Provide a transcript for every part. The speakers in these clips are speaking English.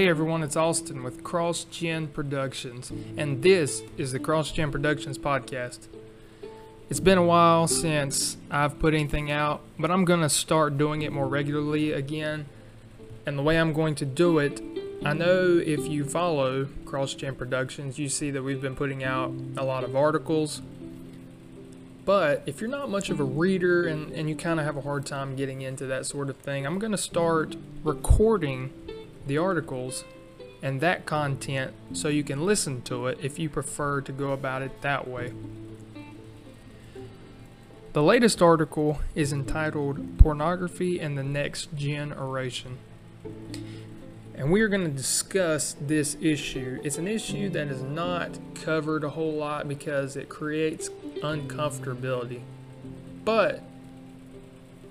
Hey everyone, it's Austin with Cross Gen Productions, and this is the Cross Gen Productions podcast. It's been a while since I've put anything out, but I'm going to start doing it more regularly again. And the way I'm going to do it, I know if you follow Cross Gen Productions, you see that we've been putting out a lot of articles. But if you're not much of a reader and, and you kind of have a hard time getting into that sort of thing, I'm going to start recording the articles and that content so you can listen to it if you prefer to go about it that way. The latest article is entitled Pornography and the Next Generation. And we are going to discuss this issue. It's an issue that is not covered a whole lot because it creates uncomfortability. But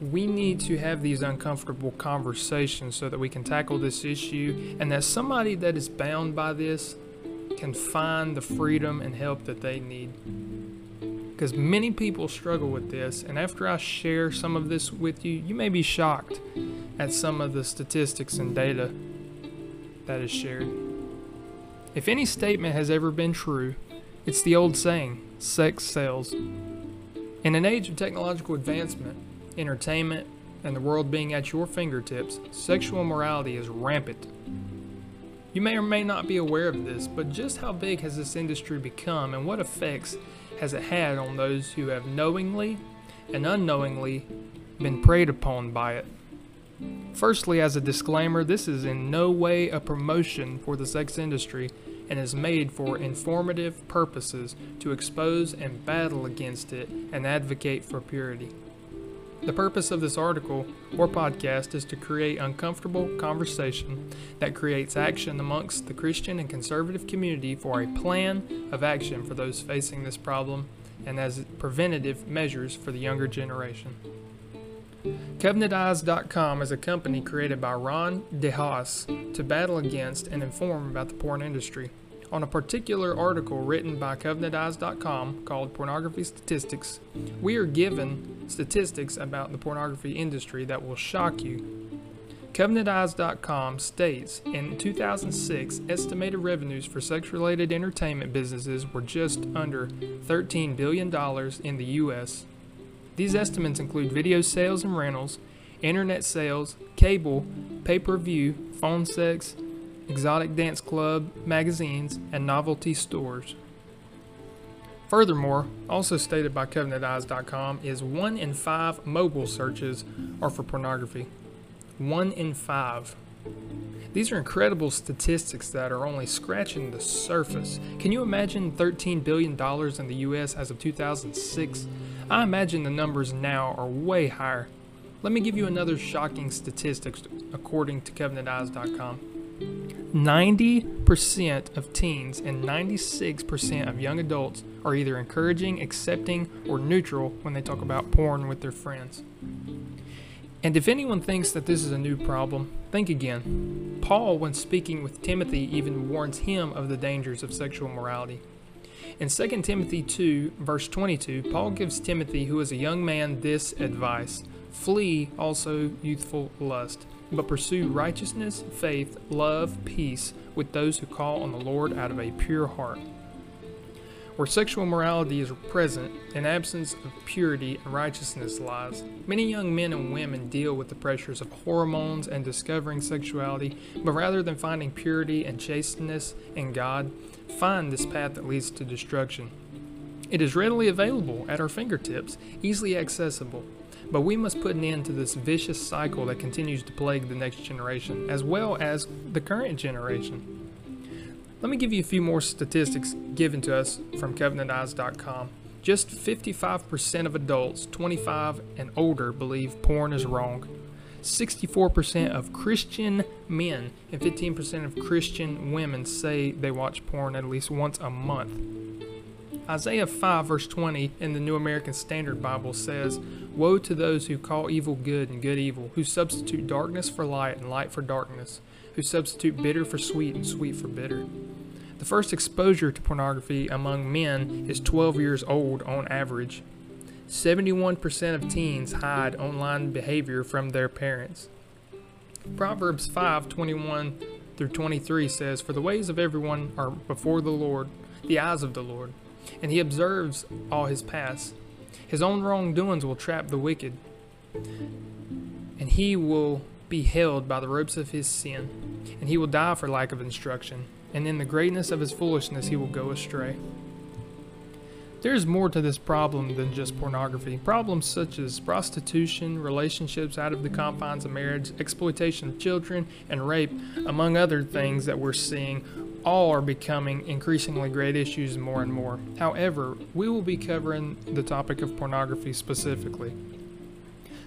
we need to have these uncomfortable conversations so that we can tackle mm-hmm. this issue and that somebody that is bound by this can find the freedom and help that they need. Because many people struggle with this, and after I share some of this with you, you may be shocked at some of the statistics and data that is shared. If any statement has ever been true, it's the old saying sex sells. In an age of technological advancement, entertainment, and the world being at your fingertips, sexual morality is rampant. You may or may not be aware of this, but just how big has this industry become and what effects has it had on those who have knowingly and unknowingly been preyed upon by it? Firstly, as a disclaimer, this is in no way a promotion for the sex industry and is made for informative purposes to expose and battle against it and advocate for purity. The purpose of this article or podcast is to create uncomfortable conversation that creates action amongst the Christian and conservative community for a plan of action for those facing this problem and as preventative measures for the younger generation. CovenantEyes.com is a company created by Ron DeHaas to battle against and inform about the porn industry. On a particular article written by CovenantEyes.com called Pornography Statistics, we are given statistics about the pornography industry that will shock you. CovenantEyes.com states in 2006, estimated revenues for sex related entertainment businesses were just under $13 billion in the U.S. These estimates include video sales and rentals, internet sales, cable, pay per view, phone sex, exotic dance club, magazines, and novelty stores. Furthermore, also stated by CovenantEyes.com, is one in five mobile searches are for pornography. One in five. These are incredible statistics that are only scratching the surface. Can you imagine $13 billion in the US as of 2006? I imagine the numbers now are way higher. Let me give you another shocking statistic according to CovenantEyes.com. 90% of teens and 96% of young adults are either encouraging, accepting, or neutral when they talk about porn with their friends. And if anyone thinks that this is a new problem, think again. Paul, when speaking with Timothy, even warns him of the dangers of sexual morality. In 2 Timothy 2, verse 22, Paul gives Timothy, who is a young man, this advice Flee also youthful lust but pursue righteousness, faith, love, peace with those who call on the Lord out of a pure heart. Where sexual morality is present, an absence of purity and righteousness lies. Many young men and women deal with the pressures of hormones and discovering sexuality, but rather than finding purity and chasteness in God, find this path that leads to destruction. It is readily available at our fingertips, easily accessible. But we must put an end to this vicious cycle that continues to plague the next generation, as well as the current generation. Let me give you a few more statistics given to us from CovenantEyes.com. Just 55% of adults 25 and older believe porn is wrong. 64% of Christian men and 15% of Christian women say they watch porn at least once a month. Isaiah 5, verse 20 in the New American Standard Bible says, Woe to those who call evil good and good evil, who substitute darkness for light and light for darkness, who substitute bitter for sweet and sweet for bitter. The first exposure to pornography among men is 12 years old on average. 71% of teens hide online behavior from their parents. Proverbs 5:21 through 23 says, For the ways of everyone are before the Lord, the eyes of the Lord, and he observes all his paths. His own wrongdoings will trap the wicked, and he will be held by the ropes of his sin, and he will die for lack of instruction, and in the greatness of his foolishness he will go astray. There's more to this problem than just pornography. Problems such as prostitution, relationships out of the confines of marriage, exploitation of children, and rape, among other things that we're seeing, all are becoming increasingly great issues more and more. However, we will be covering the topic of pornography specifically.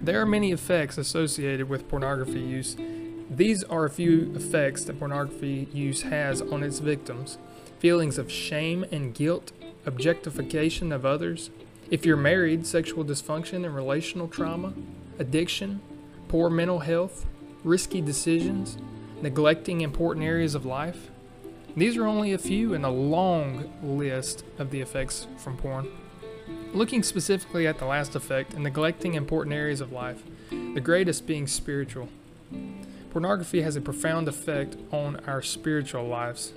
There are many effects associated with pornography use. These are a few effects that pornography use has on its victims feelings of shame and guilt, objectification of others. If you're married, sexual dysfunction and relational trauma, addiction, poor mental health, risky decisions, neglecting important areas of life. These are only a few in a long list of the effects from porn. Looking specifically at the last effect and neglecting important areas of life, the greatest being spiritual. Pornography has a profound effect on our spiritual lives.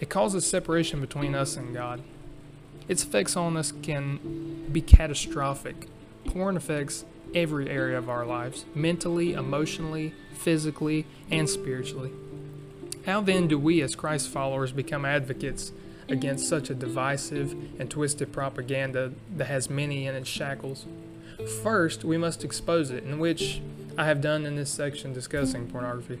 It causes separation between us and God. Its effects on us can be catastrophic. Porn affects every area of our lives mentally, emotionally, physically, and spiritually. How then do we, as Christ followers, become advocates against such a divisive and twisted propaganda that has many in its shackles? First, we must expose it, in which I have done in this section discussing pornography.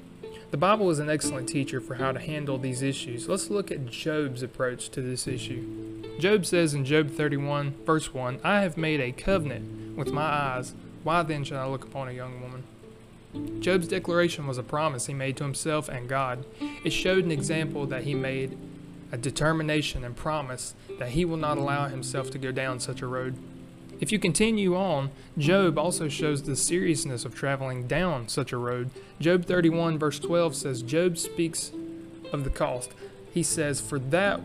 The Bible is an excellent teacher for how to handle these issues. Let's look at Job's approach to this issue. Job says in Job 31, verse 1, I have made a covenant with my eyes. Why then should I look upon a young woman? Job's declaration was a promise he made to himself and God. It showed an example that he made a determination and promise that he will not allow himself to go down such a road. If you continue on, Job also shows the seriousness of traveling down such a road. Job 31, verse 12 says, Job speaks of the cost. He says, For that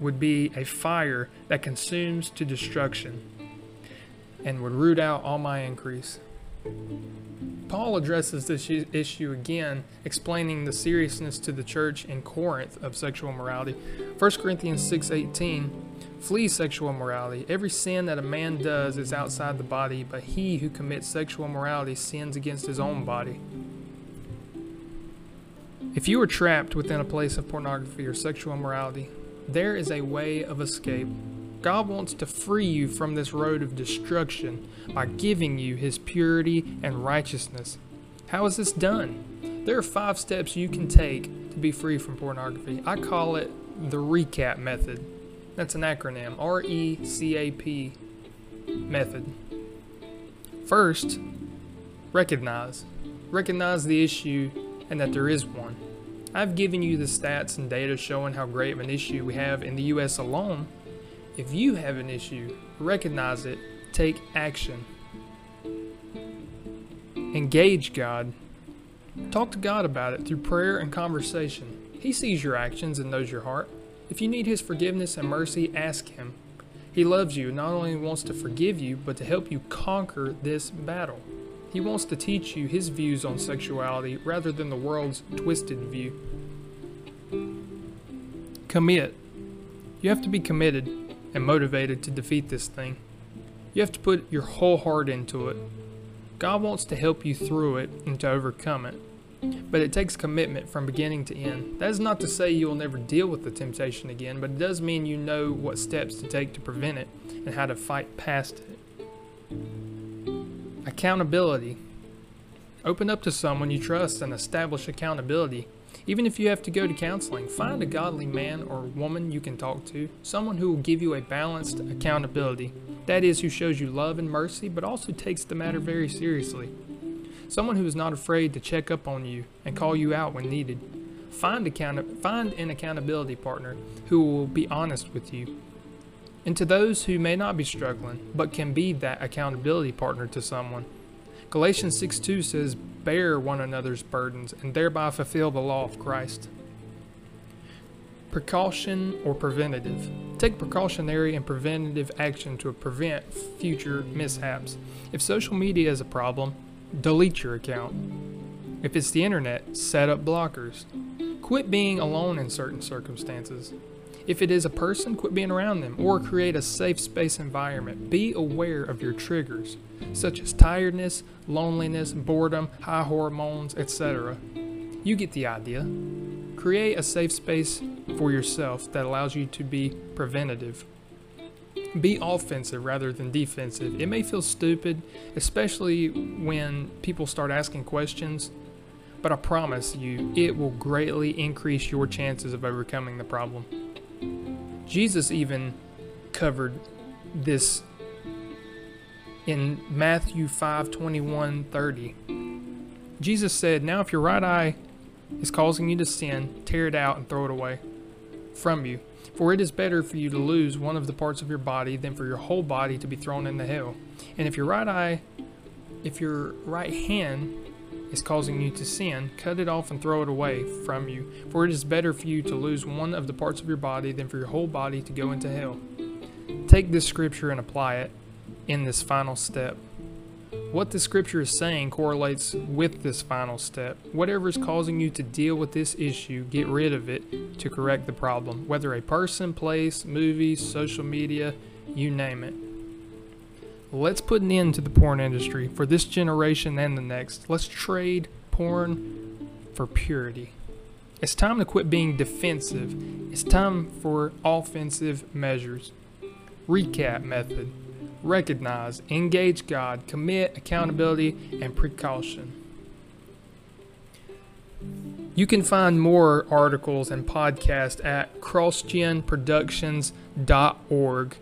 would be a fire that consumes to destruction and would root out all my increase. Paul addresses this issue again, explaining the seriousness to the church in Corinth of sexual immorality. 1 Corinthians 6:18 Flee sexual immorality. Every sin that a man does is outside the body, but he who commits sexual immorality sins against his own body. If you are trapped within a place of pornography or sexual immorality, there is a way of escape. God wants to free you from this road of destruction by giving you His purity and righteousness. How is this done? There are five steps you can take to be free from pornography. I call it the RECAP method. That's an acronym R E C A P method. First, recognize. Recognize the issue and that there is one. I've given you the stats and data showing how great of an issue we have in the US alone. If you have an issue, recognize it, take action. Engage God. Talk to God about it through prayer and conversation. He sees your actions and knows your heart. If you need His forgiveness and mercy, ask Him. He loves you, and not only wants to forgive you, but to help you conquer this battle. He wants to teach you his views on sexuality rather than the world's twisted view. Commit. You have to be committed and motivated to defeat this thing. You have to put your whole heart into it. God wants to help you through it and to overcome it. But it takes commitment from beginning to end. That is not to say you will never deal with the temptation again, but it does mean you know what steps to take to prevent it and how to fight past it. Accountability. Open up to someone you trust and establish accountability. Even if you have to go to counseling, find a godly man or woman you can talk to, someone who will give you a balanced accountability. That is, who shows you love and mercy, but also takes the matter very seriously. Someone who is not afraid to check up on you and call you out when needed. Find, account- find an accountability partner who will be honest with you and to those who may not be struggling, but can be that accountability partner to someone. Galatians 6 2 says, Bear one another's burdens, and thereby fulfill the law of Christ. Precaution or preventative. Take precautionary and preventative action to prevent future mishaps. If social media is a problem, delete your account. If it's the internet, set up blockers. Quit being alone in certain circumstances. If it is a person, quit being around them or create a safe space environment. Be aware of your triggers, such as tiredness, loneliness, boredom, high hormones, etc. You get the idea. Create a safe space for yourself that allows you to be preventative. Be offensive rather than defensive. It may feel stupid, especially when people start asking questions, but I promise you, it will greatly increase your chances of overcoming the problem. Jesus even covered this in Matthew 5 21 30. Jesus said, Now if your right eye is causing you to sin, tear it out and throw it away from you. For it is better for you to lose one of the parts of your body than for your whole body to be thrown into hell. And if your right eye, if your right hand is causing you to sin, cut it off and throw it away from you. For it is better for you to lose one of the parts of your body than for your whole body to go into hell. Take this scripture and apply it in this final step. What the scripture is saying correlates with this final step. Whatever is causing you to deal with this issue, get rid of it to correct the problem, whether a person, place, movies, social media, you name it. Let's put an end to the porn industry for this generation and the next. Let's trade porn for purity. It's time to quit being defensive. It's time for offensive measures. Recap method. Recognize, engage God, commit, accountability, and precaution. You can find more articles and podcasts at crossgenproductions.org.